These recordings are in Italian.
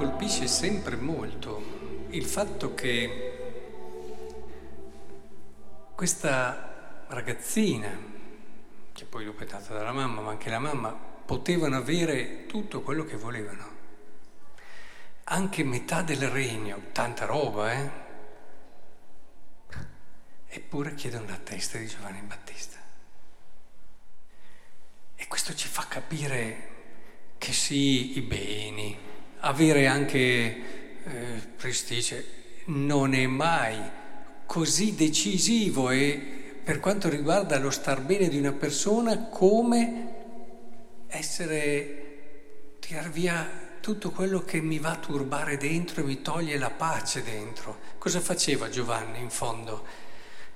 colpisce sempre molto il fatto che questa ragazzina, che poi dopo è nata dalla mamma, ma anche la mamma, potevano avere tutto quello che volevano. Anche metà del regno, tanta roba, eh? Eppure chiedono la testa di Giovanni Battista. E questo ci fa capire che sì, i beni, avere anche eh, prestigio, non è mai così decisivo e per quanto riguarda lo star bene di una persona come essere, tirar via tutto quello che mi va a turbare dentro e mi toglie la pace dentro. Cosa faceva Giovanni in fondo?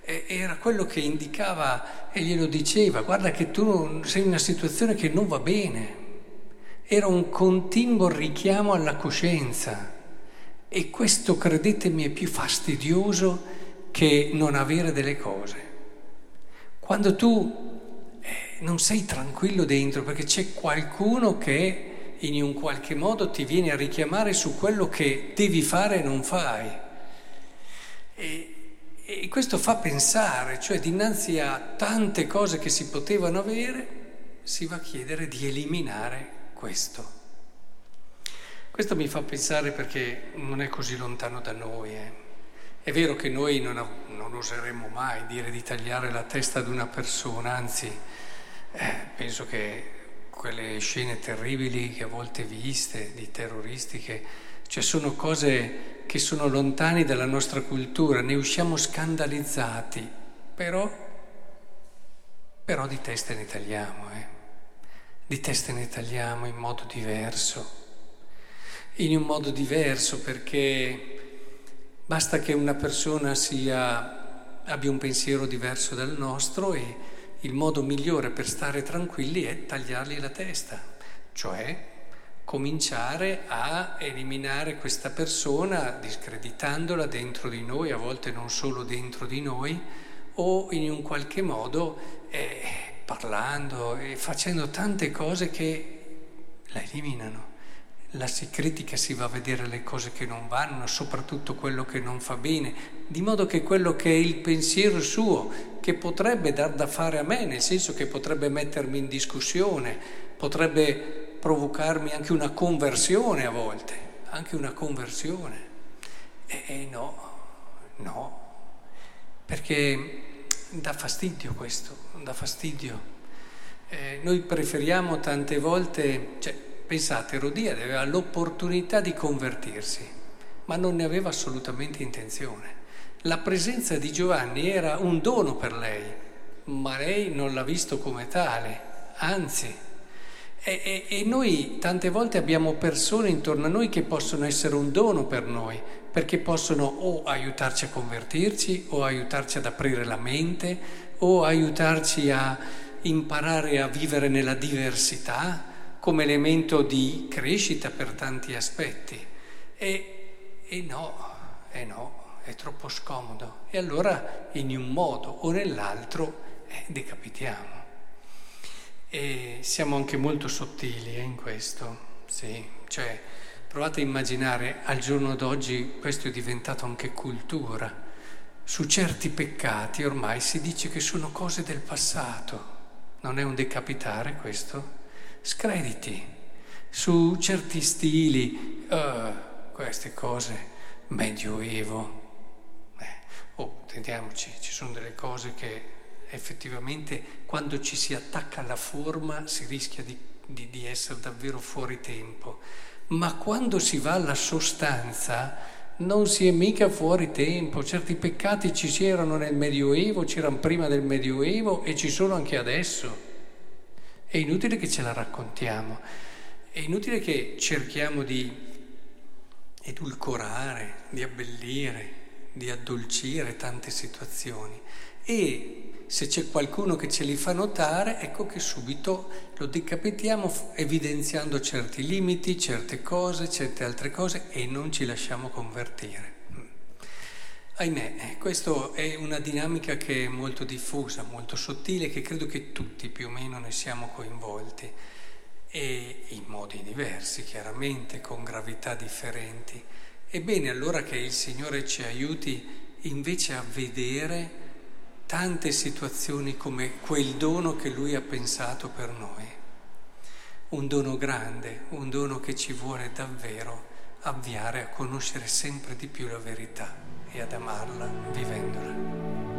era quello che indicava e glielo diceva, guarda che tu sei in una situazione che non va bene. Era un continuo richiamo alla coscienza e questo, credetemi, è più fastidioso che non avere delle cose. Quando tu eh, non sei tranquillo dentro perché c'è qualcuno che in un qualche modo ti viene a richiamare su quello che devi fare e non fai. E, e questo fa pensare, cioè dinanzi a tante cose che si potevano avere, si va a chiedere di eliminare questo. Questo mi fa pensare perché non è così lontano da noi. Eh. È vero che noi non, non, oseremmo mai dire di tagliare la testa ad una persona, anzi eh, penso che quelle scene terribili che a volte viste di terroristiche, cioè sono cose che sono lontane dalla nostra cultura, ne usciamo scandalizzati, però, però di testa ne tagliamo, eh? Di testa ne tagliamo in modo diverso, in un modo diverso perché Basta che una persona sia, abbia un pensiero diverso dal nostro e il modo migliore per stare tranquilli è tagliargli la testa, cioè cominciare a eliminare questa persona discreditandola dentro di noi, a volte non solo dentro di noi, o in un qualche modo eh, parlando e facendo tante cose che la eliminano la si critica, si va a vedere le cose che non vanno, soprattutto quello che non fa bene, di modo che quello che è il pensiero suo, che potrebbe dar da fare a me, nel senso che potrebbe mettermi in discussione, potrebbe provocarmi anche una conversione a volte, anche una conversione. E, e no, no, perché dà fastidio questo, dà fastidio. Eh, noi preferiamo tante volte, cioè, Pensate, Erodiade aveva l'opportunità di convertirsi, ma non ne aveva assolutamente intenzione. La presenza di Giovanni era un dono per lei, ma lei non l'ha visto come tale, anzi. E, e, e noi tante volte abbiamo persone intorno a noi che possono essere un dono per noi, perché possono o aiutarci a convertirci, o aiutarci ad aprire la mente, o aiutarci a imparare a vivere nella diversità come elemento di crescita per tanti aspetti. E, e no, e no, è troppo scomodo. E allora in un modo o nell'altro eh, decapitiamo. E siamo anche molto sottili eh, in questo, sì. Cioè, provate a immaginare, al giorno d'oggi questo è diventato anche cultura. Su certi peccati ormai si dice che sono cose del passato. Non è un decapitare questo? screditi su certi stili, uh, queste cose, medioevo. Eh, oh, intendiamoci, ci sono delle cose che effettivamente quando ci si attacca alla forma si rischia di, di, di essere davvero fuori tempo, ma quando si va alla sostanza non si è mica fuori tempo, certi peccati ci c'erano nel Medioevo, c'erano prima del Medioevo e ci sono anche adesso. È inutile che ce la raccontiamo, è inutile che cerchiamo di edulcorare, di abbellire, di addolcire tante situazioni. E se c'è qualcuno che ce li fa notare, ecco che subito lo decapitiamo evidenziando certi limiti, certe cose, certe altre cose e non ci lasciamo convertire. Ahimè, eh, questa è una dinamica che è molto diffusa, molto sottile, che credo che tutti più o meno ne siamo coinvolti. e in modi diversi, chiaramente, con gravità differenti. Ebbene allora che il Signore ci aiuti invece a vedere tante situazioni come quel dono che Lui ha pensato per noi. Un dono grande, un dono che ci vuole davvero avviare a conoscere sempre di più la verità e ad amarla vivendola.